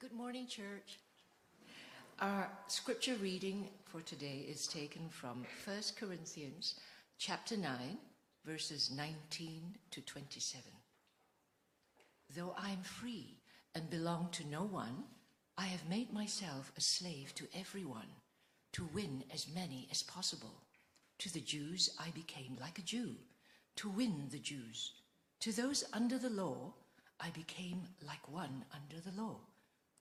Good morning, church. Our scripture reading for today is taken from 1 Corinthians chapter 9, verses 19 to 27. Though I am free and belong to no one, I have made myself a slave to everyone to win as many as possible. To the Jews, I became like a Jew to win the Jews. To those under the law, I became like one under the law,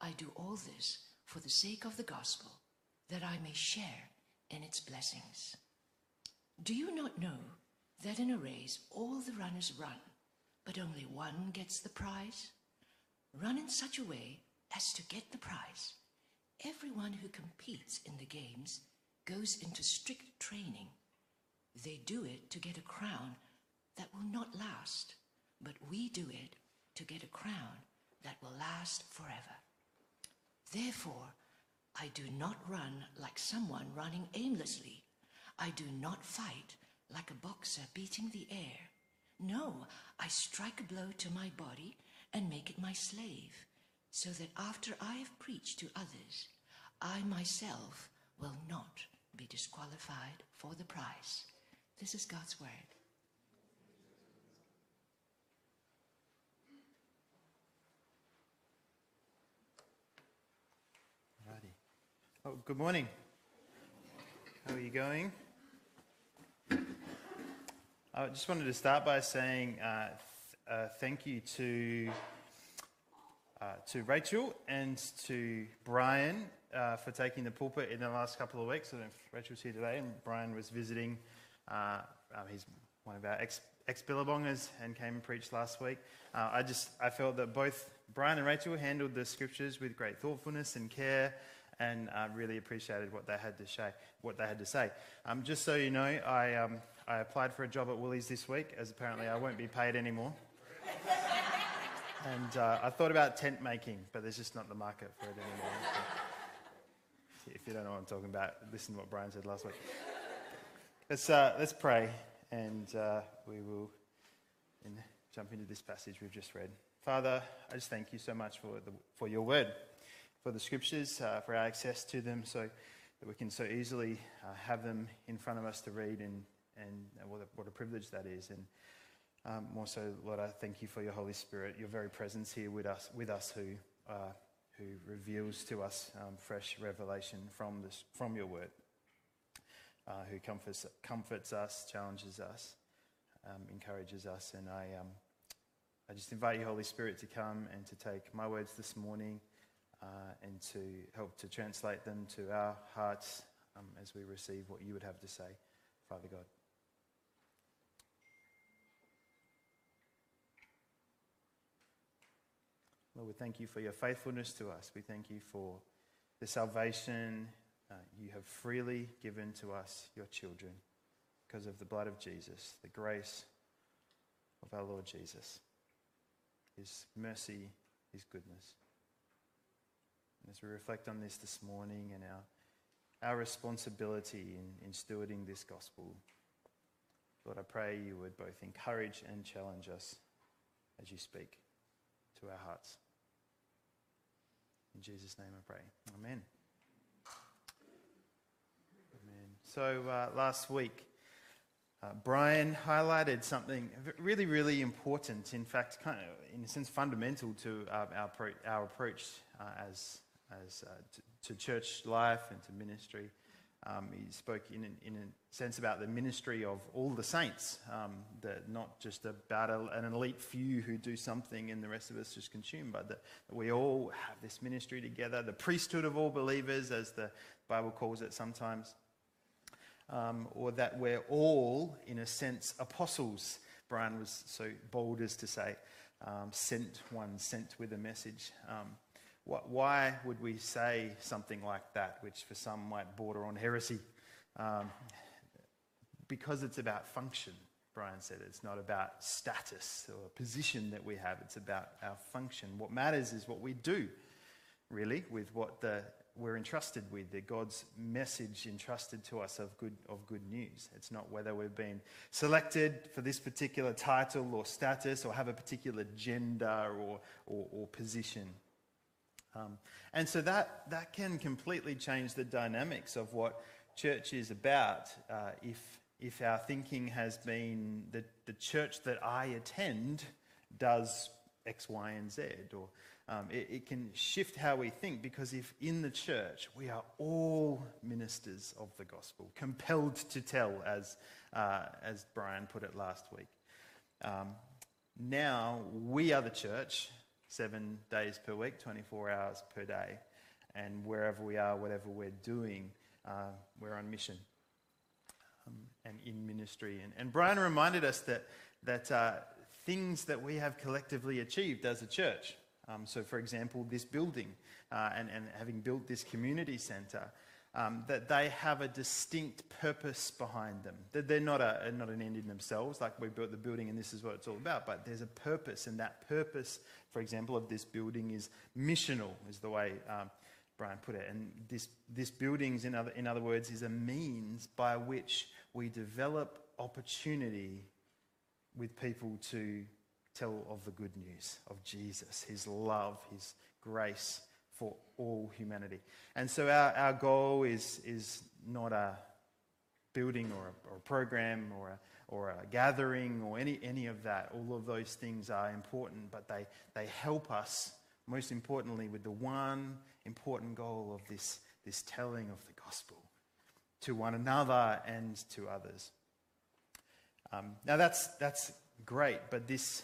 I do all this for the sake of the gospel, that I may share in its blessings. Do you not know that in a race all the runners run, but only one gets the prize? Run in such a way as to get the prize. Everyone who competes in the games goes into strict training. They do it to get a crown that will not last but we do it to get a crown that will last forever. Therefore, I do not run like someone running aimlessly. I do not fight like a boxer beating the air. No, I strike a blow to my body and make it my slave, so that after I have preached to others, I myself will not be disqualified for the prize. This is God's word. Oh, good morning. How are you going? I just wanted to start by saying uh, th- uh, thank you to uh, to Rachel and to Brian uh, for taking the pulpit in the last couple of weeks. I don't Rachel's here today, and Brian was visiting. Uh, um, he's one of our ex ex Billabongers and came and preached last week. Uh, I just I felt that both Brian and Rachel handled the scriptures with great thoughtfulness and care and uh, really appreciated what they had to say. What they had to say. Um, just so you know, I, um, I applied for a job at Woolies this week, as apparently I won't be paid anymore. and uh, I thought about tent making, but there's just not the market for it anymore. So if you don't know what I'm talking about, listen to what Brian said last week. Let's, uh, let's pray, and uh, we will jump into this passage we've just read. Father, I just thank you so much for, the, for your word for the scriptures, uh, for our access to them, so that we can so easily uh, have them in front of us to read, and, and what, a, what a privilege that is. And um, more so, Lord, I thank you for your Holy Spirit, your very presence here with us, with us who, uh, who reveals to us um, fresh revelation from, this, from your word, uh, who comforts, comforts us, challenges us, um, encourages us. And I, um, I just invite you, Holy Spirit, to come and to take my words this morning uh, and to help to translate them to our hearts um, as we receive what you would have to say, Father God. Lord, we thank you for your faithfulness to us. We thank you for the salvation uh, you have freely given to us, your children, because of the blood of Jesus, the grace of our Lord Jesus, his mercy, his goodness as we reflect on this this morning and our, our responsibility in, in stewarding this gospel, Lord, I pray you would both encourage and challenge us as you speak to our hearts. In Jesus' name I pray. Amen. Amen. So uh, last week, uh, Brian highlighted something really, really important. In fact, kind of, in a sense, fundamental to uh, our, our approach uh, as as uh, to, to, church life and to ministry. Um, he spoke in, in a sense about the ministry of all the saints, um, that not just about a, an elite few who do something and the rest of us just consume, but that, that we all have this ministry together, the priesthood of all believers, as the Bible calls it sometimes, um, or that we're all, in a sense, apostles. Brian was so bold as to say, um, sent one, sent with a message. Why would we say something like that, which for some might border on heresy? Um, because it's about function, Brian said. It's not about status or position that we have, it's about our function. What matters is what we do, really, with what the, we're entrusted with, the God's message entrusted to us of good, of good news. It's not whether we've been selected for this particular title or status or have a particular gender or, or, or position. Um, and so that, that can completely change the dynamics of what church is about uh, if, if our thinking has been that the church that I attend does X, Y, and Z, or um, it, it, can shift how we think because if in the church we are all ministers of the gospel, compelled to tell, as, uh, as Brian put it last week. Um, now we are the church, seven days per week, 24 hours per day, and wherever we are, whatever we're doing, uh, we're on mission um, and in ministry. And, and, Brian reminded us that, that uh, things that we have collectively achieved as a church, um, so for example, this building uh, and, and having built this community centre, um, that they have a distinct purpose behind them. That they're not, a, not an end in themselves, like we built the building and this is what it's all about, but there's a purpose, and that purpose, for example, of this building is missional, is the way um, Brian put it. And this, this building, in other, in other words, is a means by which we develop opportunity with people to tell of the good news of Jesus, his love, his grace for all humanity. And so our, our goal is, is not a building or a, or a program or a, or a gathering or any, any of that. All of those things are important, but they, they help us, most importantly, with the one important goal of this, this telling of the gospel to one another and to others. Um, now, that's, that's great, but this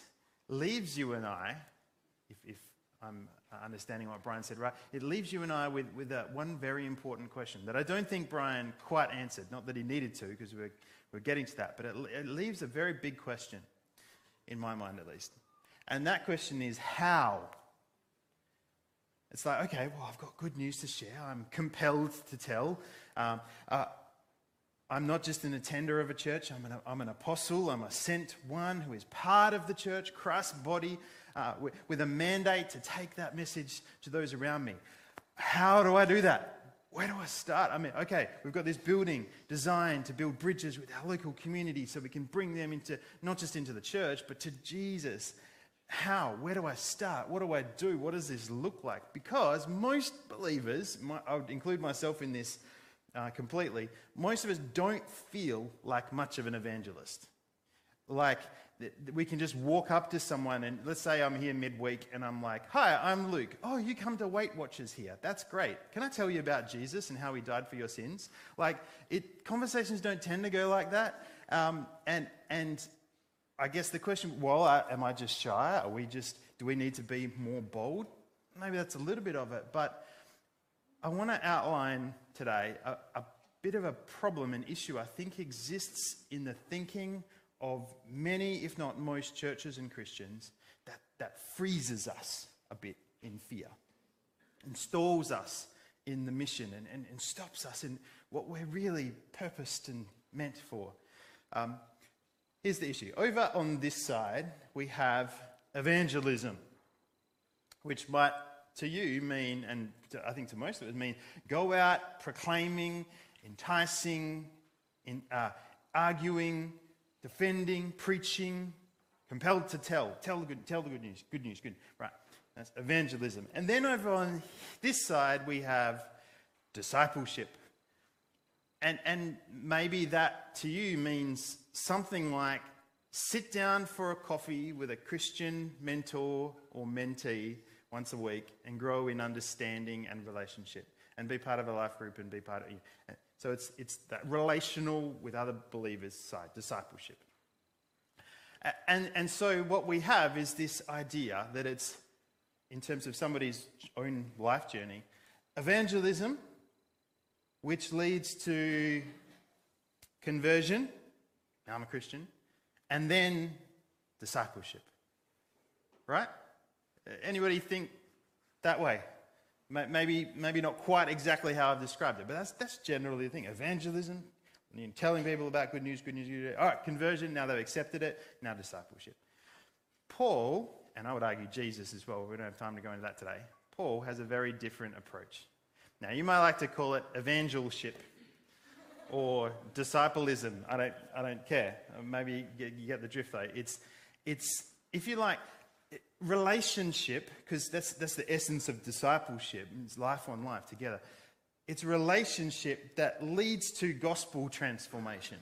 leaves you and I, if, if I'm understanding what Brian said right, it leaves you and I with, with one very important question that I don't think Brian quite answered. Not that he needed to, because we're, we're getting to that, but it, it leaves a very big question, in my mind at least. And that question is how it's like, okay, well, I've got good news to share. I'm compelled to tell. Um, uh, I'm not just an attender of a church, I'm an, I'm an, apostle, I'm a sent one who is part of the church, Christ's body, uh, with, with a mandate to take that message to those around me. How do I do that? Where do I start? I mean, okay, we've got this building designed to build bridges with our local community so we can bring them into, not just into the church, but to Jesus how? Where do I start? What do I do? What does this look like? Because most believers, my, I would include myself in this uh, completely, most of us don't feel like much of an evangelist. Like we can just walk up to someone and let's say I'm here midweek and I'm like, Hi, I'm Luke. Oh, you come to Weight Watchers here. That's great. Can I tell you about Jesus and how he died for your sins? Like, it, conversations don't tend to go like that. Um, and, and I guess the question, well, uh, am I just shy? Are we just, do we need to be more bold? Maybe that's a little bit of it, but I want to outline today a, a bit of a problem, an issue I think exists in the thinking of many, if not most, churches and Christians that, that freezes us a bit in fear and stalls us in the mission and, and, and stops us in what we're really purposed and meant for. Um, Here's the issue. Over on this side, we have evangelism, which might to you mean, and to, I think to most of it, mean go out proclaiming, enticing, in, uh, arguing, defending, preaching, compelled to tell. Tell the good, tell the good news. Good news, good. Right. That's evangelism. And then over on this side, we have discipleship. And, and maybe that to you means something like sit down for a coffee with a Christian mentor or mentee once a week and grow in understanding and relationship and be part of a life group and be part of you. so it's it's that relational with other believers side discipleship and and so what we have is this idea that it's in terms of somebody's own life journey evangelism which leads to conversion. Now I'm a Christian. And then discipleship. Right? Anybody think that way? Maybe, maybe not quite exactly how I've described it, but that's, that's generally the thing. Evangelism, telling people about good news, good news, good news. All right, conversion, now they've accepted it, now discipleship. Paul, and I would argue Jesus as well, we don't have time to go into that today. Paul has a very different approach. Now, you might like to call it evangelship or disciplism. I don't, I don't care. Maybe you get the drift though. It's, it's, if you like, relationship, because that's, that's the essence of discipleship, it's life on life together. It's relationship that leads to gospel transformation.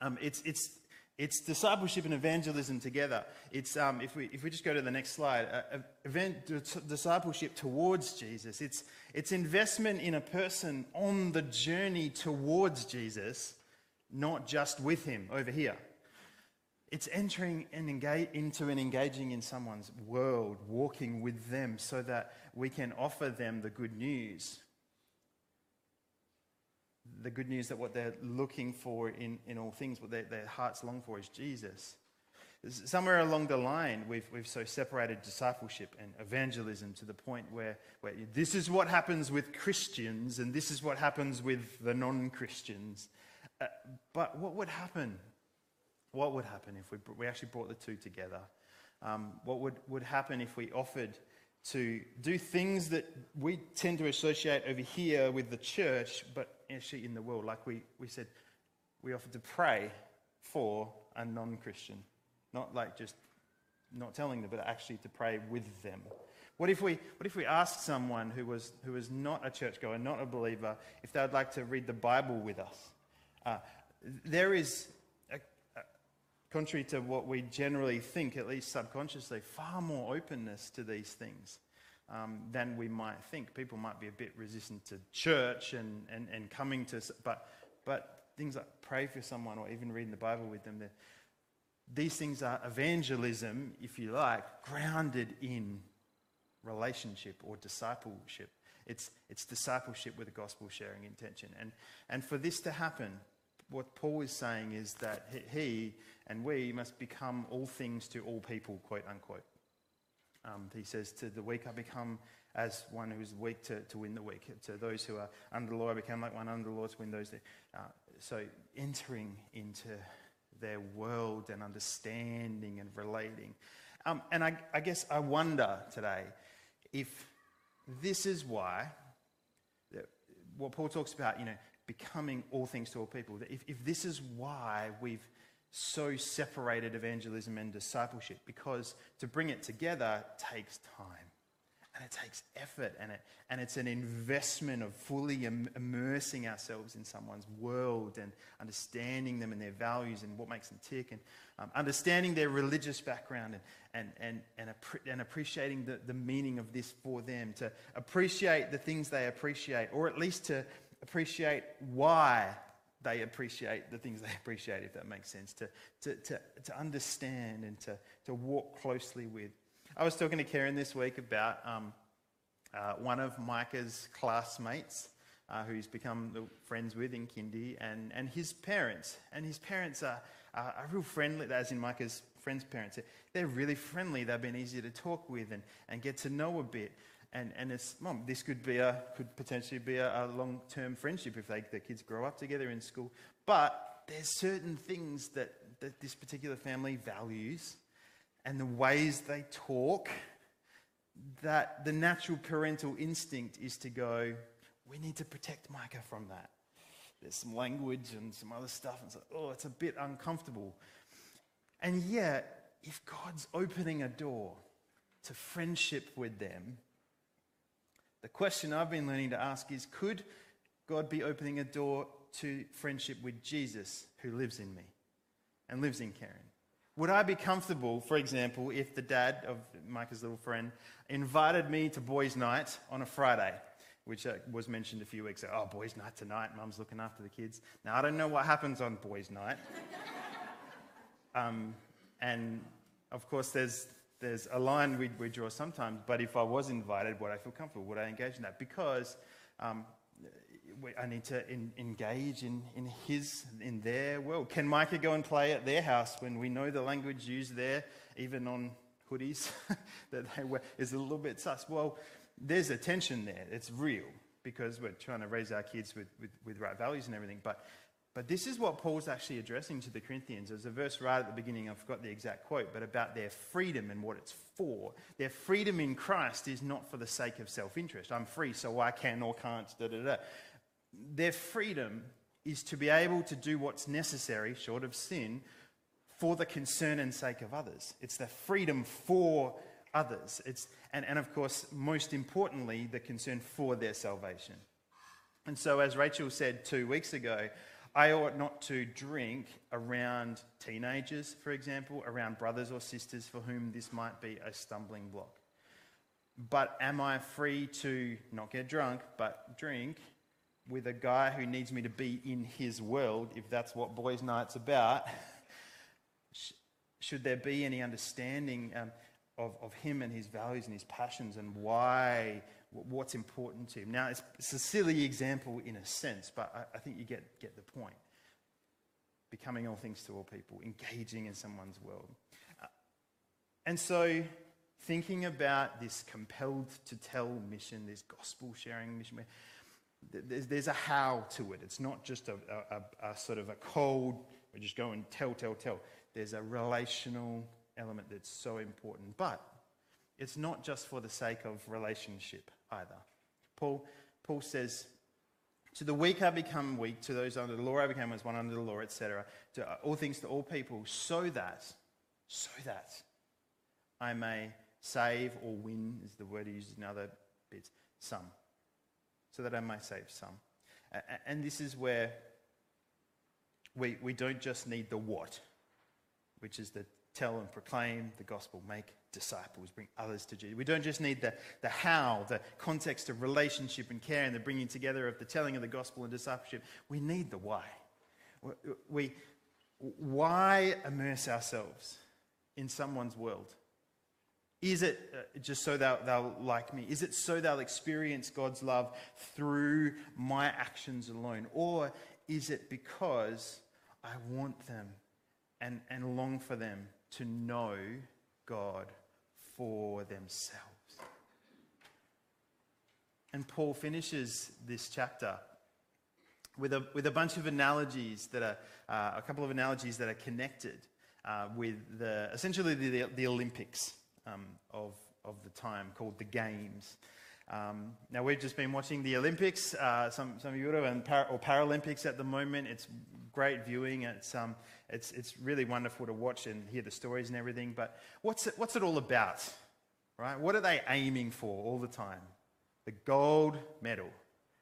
Um, it's, it's, it's discipleship and evangelism together. It's, um, if, we, if we just go to the next slide, uh, event, discipleship towards Jesus. It's, it's investment in a person on the journey towards Jesus, not just with him over here. It's entering and engage, into and engaging in someone's world, walking with them so that we can offer them the good news the good news that what they're looking for in, in all things, what their, their hearts long for is Jesus. Somewhere along the line, we've, we've so separated discipleship and evangelism to the point where, where this is what happens with Christians and this is what happens with the non Christians. Uh, but what would happen? What would happen if we, we actually brought the two together? Um, what would, would happen if we offered to do things that we tend to associate over here with the church, but actually in the world. Like we, we said, we offered to pray for a non Christian. Not like just not telling them, but actually to pray with them. What if we, what if we asked someone who was, who was not a churchgoer, not a believer, if they would like to read the Bible with us? Uh, there is, contrary to what we generally think, at least subconsciously, far more openness to these things um, than we might think. People might be a bit resistant to church and, and, and coming to, but, but things like pray for someone or even reading the Bible with them, these things are evangelism, if you like, grounded in relationship or discipleship. It's, it's discipleship with a gospel sharing intention. And, and for this to happen, what Paul is saying is that he and we must become all things to all people, quote unquote. Um, he says, To the weak I become as one who is weak to, to win the weak. To those who are under the law, I become like one under the law to win those. That, uh, so entering into their world and understanding and relating. Um, and I, I guess I wonder today if this is why, what Paul talks about, you know, becoming all things to all people, if, if this is why we've so separated evangelism and discipleship because to bring it together takes time and it takes effort and, it, and it's an investment of fully Im- immersing ourselves in someone's world and understanding them and their values and what makes them tick and um, understanding their religious background and, and, and, and, appre- and appreciating the, the meaning of this for them, to appreciate the things they appreciate, or at least to appreciate why they appreciate the things they appreciate, if that makes sense, to, to, to, to understand and to, to walk closely with. I was talking to Karen this week about um, uh, one of Micah's classmates. Uh, who he's become friends with in kindy, and, and his parents. And his parents are, are, are real friendly, as in Micah's friends' parents. They're really friendly. They've been easy to talk with and, and get to know a bit and, and it's, mom, this could be a, could potentially be a, a long-term friendship if they, the kids grow up together in school. But there's certain things that, that this particular family values and the ways they talk that the natural parental instinct is to go, we need to protect Micah from that. There's some language and some other stuff, and it's oh, it's a bit uncomfortable. And yet, if God's opening a door to friendship with them, the question I've been learning to ask is could God be opening a door to friendship with Jesus who lives in me and lives in Karen? Would I be comfortable, for example, if the dad of Micah's little friend invited me to boys' night on a Friday, which uh, was mentioned a few weeks ago? Oh, boys' night tonight, mum's looking after the kids. Now, I don't know what happens on boys' night. um, and of course, there's there's a line we, we draw sometimes, but if I was invited, would I feel comfortable? Would I engage in that? Because um, I need to in, engage in, in his, in their world. Can Micah go and play at their house when we know the language used there, even on hoodies that they wear, is a little bit sus? Well, there's a tension there. It's real because we're trying to raise our kids with, with, with right values and everything. But, but this is what Paul's actually addressing to the Corinthians. There's a verse right at the beginning, I forgot the exact quote, but about their freedom and what it's for. Their freedom in Christ is not for the sake of self interest. I'm free, so I can or can't, da da da. Their freedom is to be able to do what's necessary, short of sin, for the concern and sake of others. It's the freedom for others. It's, and, and of course, most importantly, the concern for their salvation. And so, as Rachel said two weeks ago, I ought not to drink around teenagers, for example, around brothers or sisters for whom this might be a stumbling block. But am I free to not get drunk, but drink with a guy who needs me to be in his world, if that's what boys' night's about? Should there be any understanding um, of, of him and his values and his passions and why, what's important to him? Now, it's, it's a silly example in a sense, but I, I think you get, get the point. Becoming all things to all people, engaging in someone's world. Uh, and so, thinking about this compelled to tell mission, this gospel sharing mission, there's, there's a how to it. It's not just a, a, a sort of a cold, we just go and tell, tell, tell. There's a relational element that's so important. But it's not just for the sake of relationship either. Paul, Paul says, To the weak I become weak, to those under the law I become as one under the law, etc. To all things to all people, so that, so that I may save or win, is the word he uses in other bits, some. So that I may save some. And this is where we, we don't just need the what which is the tell and proclaim the gospel, make disciples, bring others to Jesus. We don't just need the, the how, the context of relationship and care and the bringing together of the telling of the gospel and discipleship. We need the why. We, why immerse ourselves in someone's world? Is it uh, just so they'll, they'll like me? Is it so they'll experience God's love through my actions alone? Or is it because I want them and, and long for them to know God for themselves. And Paul finishes this chapter with a, with a bunch of analogies that are, uh, a couple of analogies that are connected uh, with the, essentially the, the Olympics um, of, of the time called the Games. Um, now, we've just been watching the Olympics, uh, some, some of you have, and Par- or Paralympics at the moment. It's great viewing. It's, um, it's, it's really wonderful to watch and hear the stories and everything. But what's it, what's it all about? Right? What are they aiming for all the time? The gold medal.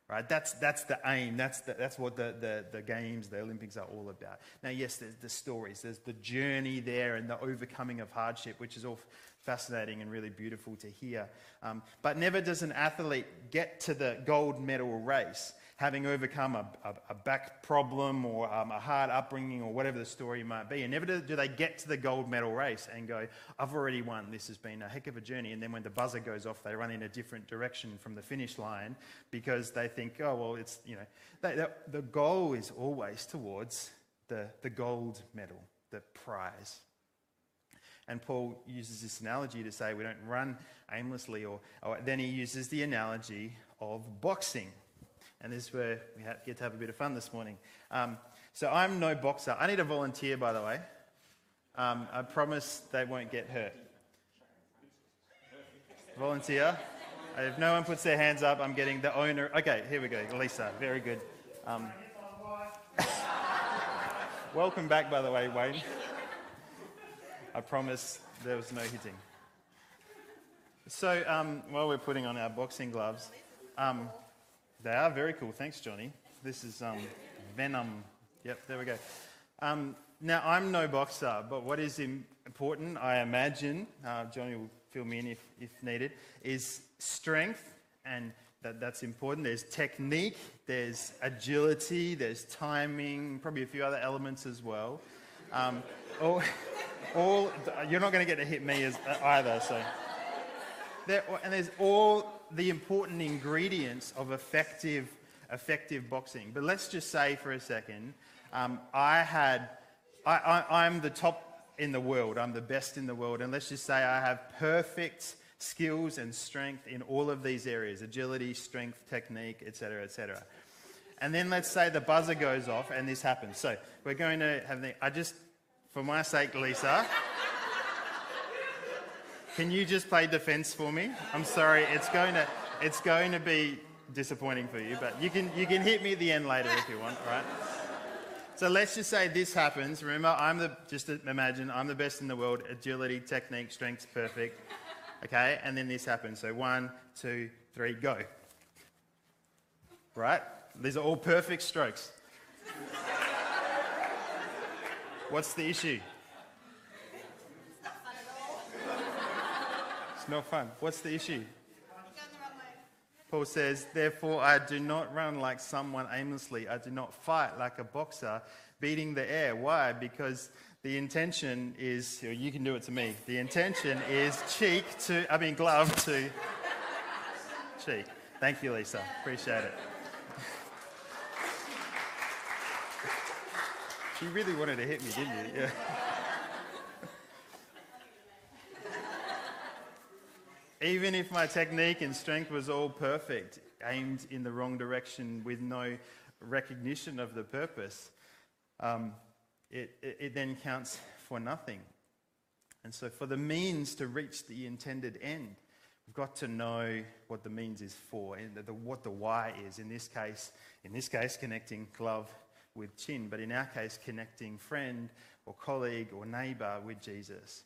Right? That's, that's the aim. That's, the, that's what the, the, the games, the Olympics are all about. Now, yes, there's the stories. There's the journey there and the overcoming of hardship, which is all fascinating and really beautiful to hear. Um, but never does an athlete get to the gold medal race having overcome a, a, a back problem or um, a hard upbringing or whatever the story might be. And never do, do they get to the gold medal race and go, I've already won. This has been a heck of a journey. And then when the buzzer goes off, they run in a different direction from the finish line because they think, oh, well, it's, you know, they, they, the goal is always towards the, the gold medal, the prize. And Paul uses this analogy to say we don't run aimlessly, or, or then he uses the analogy of boxing and this is where we get to have a bit of fun this morning. Um, so I'm no boxer. I need a volunteer, by the way. Um, I promise they won't get hurt. Volunteer. If no one puts their hands up, I'm getting the owner. Okay, here we go. Lisa, very good. Um, welcome back, by the way, Wayne. I promise there was no hitting. So um, while we're putting on our boxing gloves, um, they are very cool. Thanks, Johnny. This is um, Venom. Yep, there we go. Um, now, I'm no boxer, but what is important, I imagine, uh, Johnny will fill me in if, if needed, is strength, and that, that's important. There's technique, there's agility, there's timing, probably a few other elements as well. Um, all, all, you're not going to get to hit me as, uh, either, so. There, and there's all the important ingredients of effective, effective boxing. But let's just say for a second, um, I had, I, I, I'm the top in the world. I'm the best in the world. And let's just say I have perfect skills and strength in all of these areas agility, strength, technique, etc., etc. And then let's say the buzzer goes off and this happens. So we're going to have the. I just, for my sake, Lisa, can you just play defense for me? I'm sorry, it's going to, it's going to be disappointing for you, but you can, you can hit me at the end later if you want, right? So let's just say this happens. Remember, I'm the, just imagine, I'm the best in the world. Agility, technique, strength's perfect. Okay, and then this happens. So one, two, three, go. Right? These are all perfect strokes. What's the issue? It's not fun. What's the issue? Paul says, Therefore, I do not run like someone aimlessly. I do not fight like a boxer beating the air. Why? Because the intention is, you can do it to me, the intention is cheek to, I mean, glove to cheek. Thank you, Lisa. Appreciate it. She really wanted to hit me, didn't you? Yeah. Even if my technique and strength was all perfect, aimed in the wrong direction with no recognition of the purpose, um, it, it, it then counts for nothing. And so, for the means to reach the intended end, we've got to know what the means is for and the, the, what the why is. In this case, in this case, connecting glove with chin, but in our case, connecting friend or colleague or neighbor with Jesus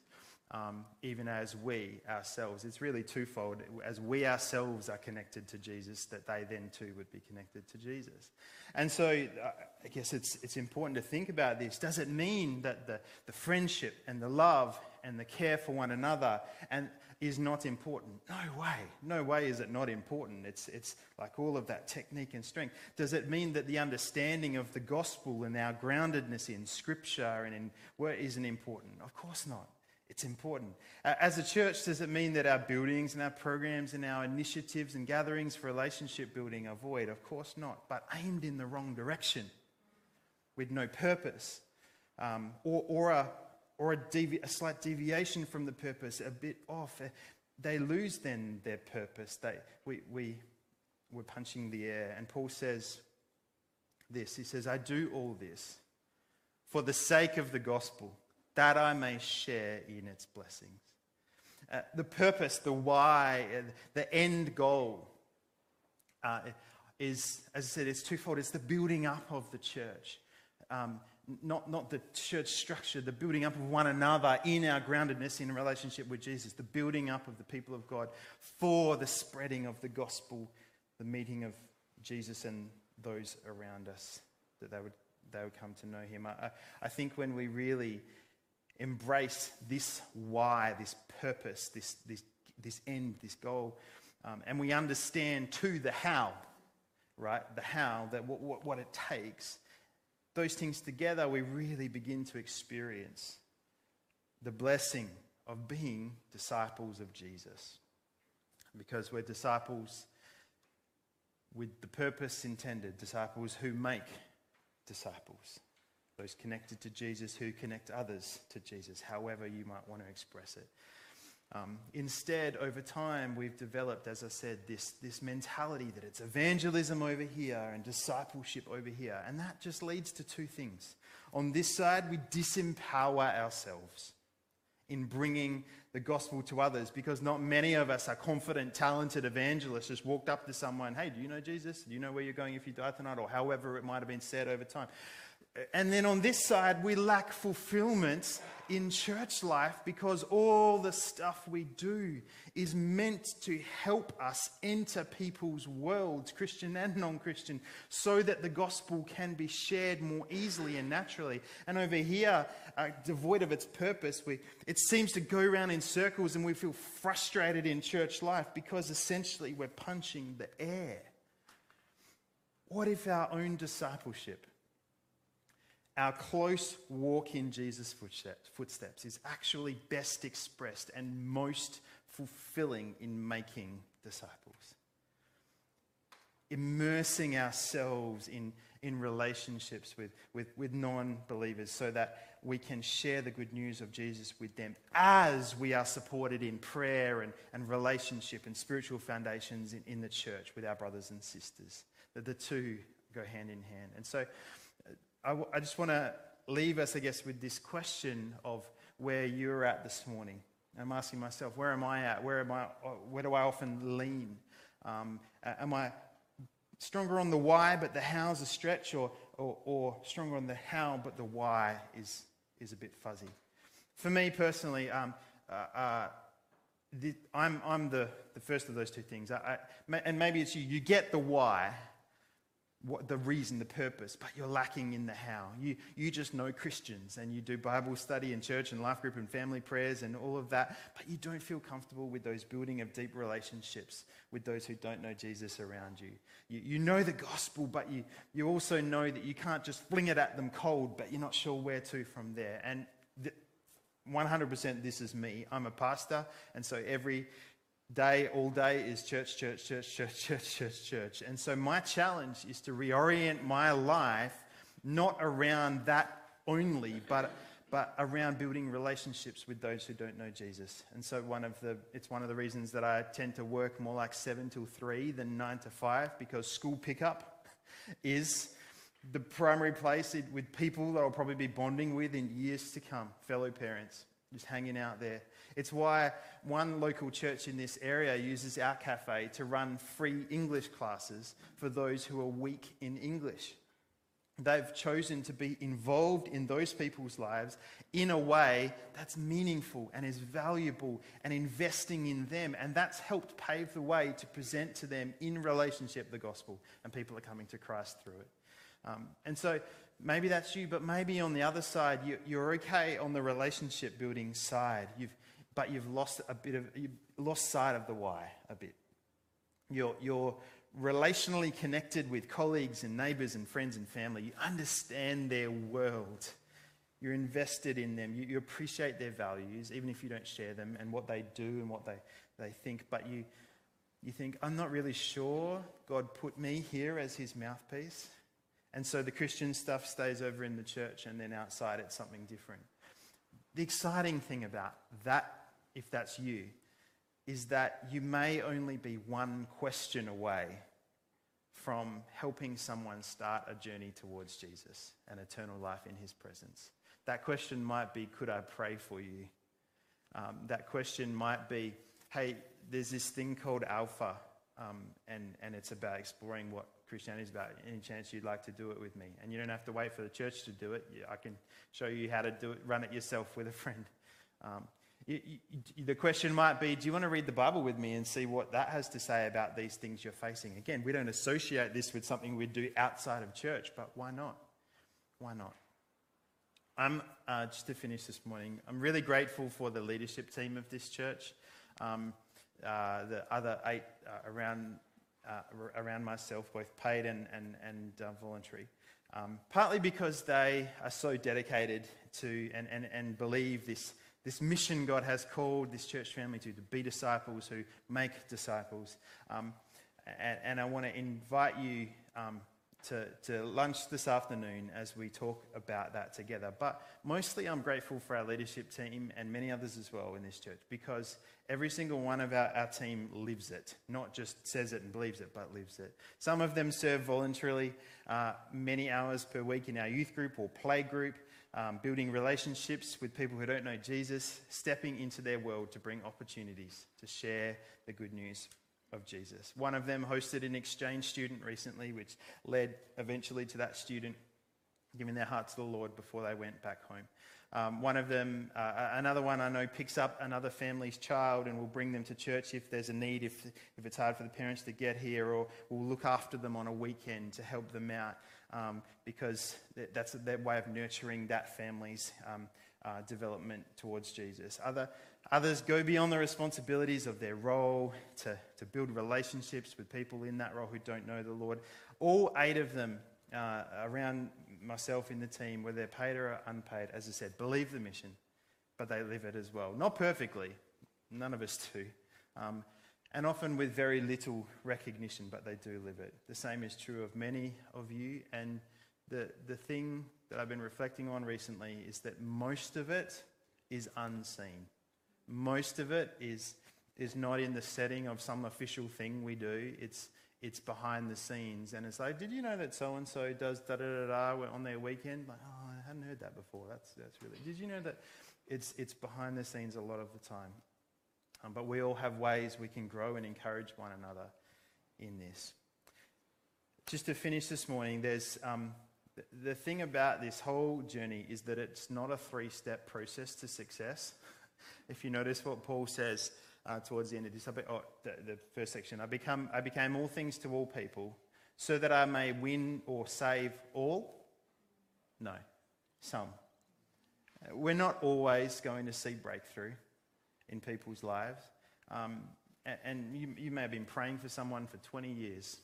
um, even as we ourselves. It's really twofold. As we ourselves are connected to Jesus, that they then too would be connected to Jesus. And so uh, I guess it's, it's important to think about this. Does it mean that the, the friendship and the love and the care for one another and is not important. No way. No way is it not important. It's, it's like all of that technique and strength. Does it mean that the understanding of the gospel and our groundedness in scripture and in word isn't important? Of course not. It's important. As a church, does it mean that our buildings and our programs and our initiatives and gatherings for relationship building are void? Of course not, but aimed in the wrong direction with no purpose um, or, or, a, or a, devi- a, slight deviation from the purpose, a bit off. Eh, they lose then their purpose. They, we, we, we're punching the air. And Paul says this He says, I do all this for the sake of the gospel that I may share in its blessings. Uh, the purpose, the why, uh, the end goal uh, is, as I said, it's twofold. It's the building up of the church. Um, not, not the church structure, the building up of one another in our groundedness in relationship with Jesus, the building up of the people of God for the spreading of the gospel, the meeting of Jesus and those around us, that they would, they would come to know him. I, I think when we really embrace this why, this purpose, this, this, this end, this goal. Um, and we understand too the how, right? The how, that what, what, what it takes. Those things together, we really begin to experience the blessing of being disciples of Jesus. Because we're disciples with the purpose intended, disciples who make disciples those connected to Jesus who connect others to Jesus, however you might want to express it. Um, instead, over time, we've developed, as I said, this, this mentality that it's evangelism over here and discipleship over here. And that just leads to two things. On this side, we disempower ourselves in bringing the gospel to others because not many of us are confident, talented evangelists. Just walked up to someone, hey, do you know Jesus? Do you know where you're going if you die tonight? Or however it might have been said over time. And then on this side, we lack fulfillment in church life because all the stuff we do is meant to help us enter people's worlds, Christian and non Christian, so that the gospel can be shared more easily and naturally. And over here, uh, devoid of its purpose, we, it seems to go around in circles and we feel frustrated in church life because essentially we're punching the air. What if our own discipleship? Our close walk in Jesus' footsteps is actually best expressed and most fulfilling in making disciples. immersing ourselves in, in relationships with, with, with non believers so that we can share the good news of Jesus with them as we are supported in prayer and, and relationship and spiritual foundations in, in the church with our brothers and sisters. That the two go hand in hand. And so I, I just want to leave us, I guess, with this question of where you're at this morning. I'm asking myself, where am I at? Where, am I, uh, where do I often lean? Um, am I stronger on the why, but the how's a stretch, or, or, or, stronger on the how, but the why is, is a bit fuzzy? For me personally, um, uh, uh, the, I'm, I'm the, the first of those two things. I, I, and maybe it's you. You get the why, what the reason, the purpose, but you're lacking in the how. You, you just know Christians and you do Bible study and church and life group and family prayers and all of that, but you don't feel comfortable with those building of deep relationships with those who don't know Jesus around you. You, you know the gospel, but you, you also know that you can't just fling it at them cold, but you're not sure where to from there. And the, 100% this is me. I'm a pastor, and so every day, all day is church, church, church, church, church, church, church. And so my challenge is to reorient my life not around that only, but, but around building relationships with those who don't know Jesus. And so one of the, it's one of the reasons that I tend to work more like seven till three than nine to five, because school pickup is the primary place with people that I'll probably be bonding with in years to come, fellow parents, just hanging out there. It's why one local church in this area uses our cafe to run free English classes for those who are weak in English. They've chosen to be involved in those people's lives in a way that's meaningful and is valuable and investing in them. And that's helped pave the way to present to them in relationship the gospel. And people are coming to Christ through it. Um, and so maybe that's you, but maybe on the other side, you, you're okay on the relationship building side. You've, but you've lost a bit of, you've lost sight of the why a bit. You're, you're relationally connected with colleagues and neighbors and friends and family. You understand their world. You're invested in them. You, you appreciate their values, even if you don't share them and what they do and what they, they think. But you, you think, I'm not really sure God put me here as his mouthpiece. And so the Christian stuff stays over in the church, and then outside it's something different. The exciting thing about that if that's you, is that you may only be one question away from helping someone start a journey towards Jesus and eternal life in his presence. That question might be, Could I pray for you? Um, that question might be, Hey, there's this thing called Alpha, um, and, and it's about exploring what Christianity is about. Any chance you'd like to do it with me? And you don't have to wait for the church to do it. I can show you how to do it, run it yourself with a friend. Um, you, you, the question might be do you want to read the Bible with me and see what that has to say about these things you're facing? Again, we don't associate this with something we do outside of church, but why not? Why not? I'm, uh, just to finish this morning, I'm really grateful for the leadership team of this church, um, uh, the other eight uh, around, uh, around myself, both paid and, and, and uh, voluntary. Um, partly because they are so dedicated to and, and, and believe this this mission God has called this church family to, to be disciples who make disciples. Um, and, and, I want to invite you um, to, to lunch this afternoon as we talk about that together. But mostly, I'm grateful for our leadership team and many others as well in this church because every single one of our, our team lives it, not just says it and believes it, but lives it. Some of them serve voluntarily uh, many hours per week in our youth group or play group um, building relationships with people who don't know Jesus, stepping into their world to bring opportunities to share the good news of Jesus. One of them hosted an exchange student recently, which led eventually to that student giving their heart to the Lord before they went back home. Um, one of them, uh, another one I know, picks up another family's child and will bring them to church if there's a need, if, if it's hard for the parents to get here, or will look after them on a weekend to help them out um, because that's their way of nurturing that family's um, uh, development towards Jesus. Other, others go beyond the responsibilities of their role to, to build relationships with people in that role who don't know the Lord. All eight of them uh, around myself in the team, whether they're paid or unpaid, as I said, believe the mission, but they live it as well. Not perfectly, none of us do. Um, and often with very little recognition, but they do live it. The same is true of many of you. And the, the thing that I've been reflecting on recently is that most of it is unseen. Most of it is, is not in the setting of some official thing we do. It's, it's behind the scenes. And it's like, did you know that so and so does da da da da on their weekend? Like, oh, I hadn't heard that before. That's, that's really. Did you know that it's, it's behind the scenes a lot of the time? Um, but we all have ways we can grow and encourage one another in this. Just to finish this morning, there's um, the, the thing about this whole journey is that it's not a three step process to success. if you notice what Paul says uh, towards the end of this, oh, the, the first section, I, become, I became all things to all people so that I may win or save all? No, some. We're not always going to see breakthrough in people's lives. Um, and you, you, may have been praying for someone for 20 years.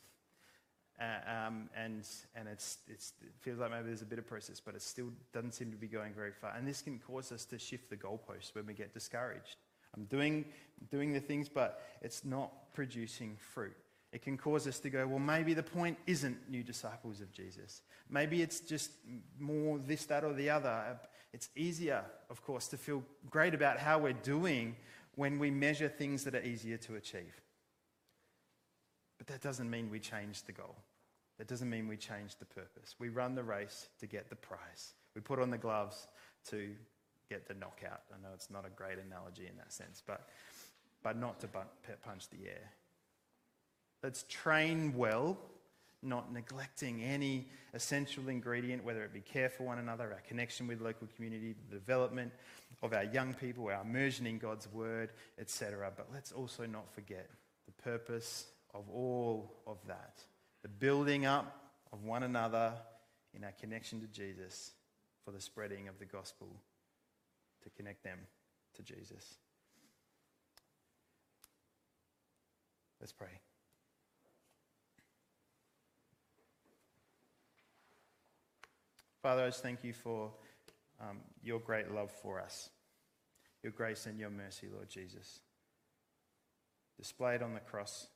Uh, um, and and it's, it's, it feels like maybe there's a bit of process, but it still doesn't seem to be going very far. And this can cause us to shift the goalposts when we get discouraged. I'm doing, doing the things, but it's not producing fruit. It can cause us to go, well, maybe the point isn't new disciples of Jesus. Maybe it's just more this, that, or the other. It's easier, of course, to feel great about how we're doing when we measure things that are easier to achieve. But that doesn't mean we change the goal. That doesn't mean we change the purpose. We run the race to get the prize. We put on the gloves to get the knockout. I know it's not a great analogy in that sense, but, but not to punch the air. Let's train well not neglecting any essential ingredient, whether it be care for one another, our connection with local community, the development of our young people, our immersion in God's word, etc. But let's also not forget the purpose of all of that the building up of one another in our connection to Jesus for the spreading of the gospel to connect them to Jesus. Let's pray. Father, I just thank you for um, your great love for us, your grace and your mercy, Lord Jesus, displayed on the cross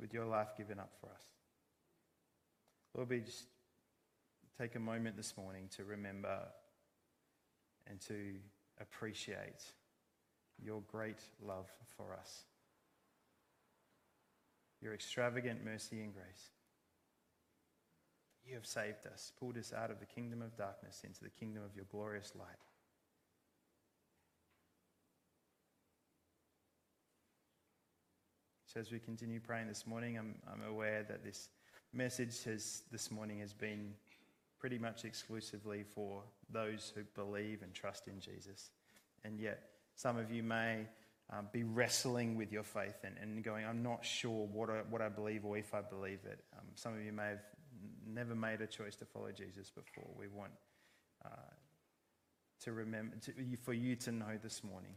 with your life given up for us. Lord, we just take a moment this morning to remember and to appreciate your great love for us, your extravagant mercy and grace. You have saved us, pulled us out of the kingdom of darkness into the kingdom of your glorious light. So, as we continue praying this morning, I'm, I'm aware that this message has, this morning has been pretty much exclusively for those who believe and trust in Jesus. And yet, some of you may um, be wrestling with your faith and, and going, I'm not sure what I, what I believe or if I believe it. Um, some of you may have never made a choice to follow Jesus before. We want uh, to remember, to, for you to know this morning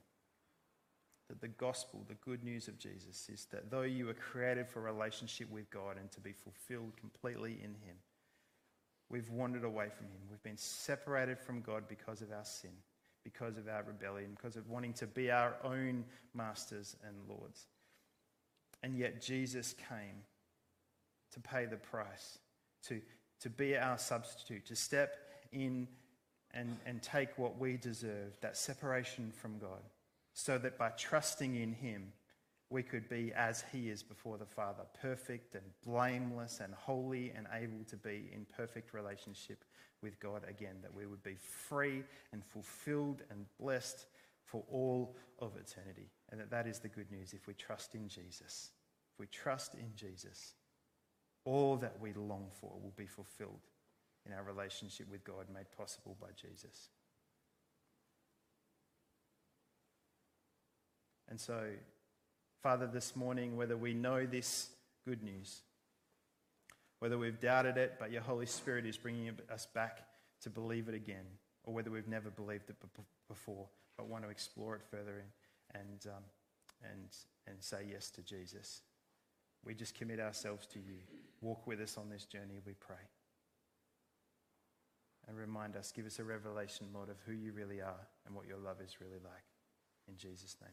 that the gospel, the good news of Jesus, is that though you were created for relationship with God and to be fulfilled completely in Him, we've wandered away from Him. We've been separated from God because of our sin, because of our rebellion, because of wanting to be our own masters and lords. And yet Jesus came to pay the price to, to be our substitute, to step in and, and take what we deserve, that separation from God, so that by trusting in Him, we could be as He is before the Father, perfect and blameless and holy and able to be in perfect relationship with God again, that we would be free and fulfilled and blessed for all of eternity. And that that is the good news if we trust in Jesus. If we trust in Jesus, all that we long for will be fulfilled in our relationship with God made possible by Jesus. And so, Father, this morning, whether we know this good news, whether we've doubted it, but your Holy Spirit is bringing us back to believe it again, or whether we've never believed it before, but want to explore it further and, um, and, and say yes to Jesus. We just commit ourselves to you. Walk with us on this journey, we pray. And remind us, give us a revelation, Lord, of who you really are and what your love is really like. In Jesus' name.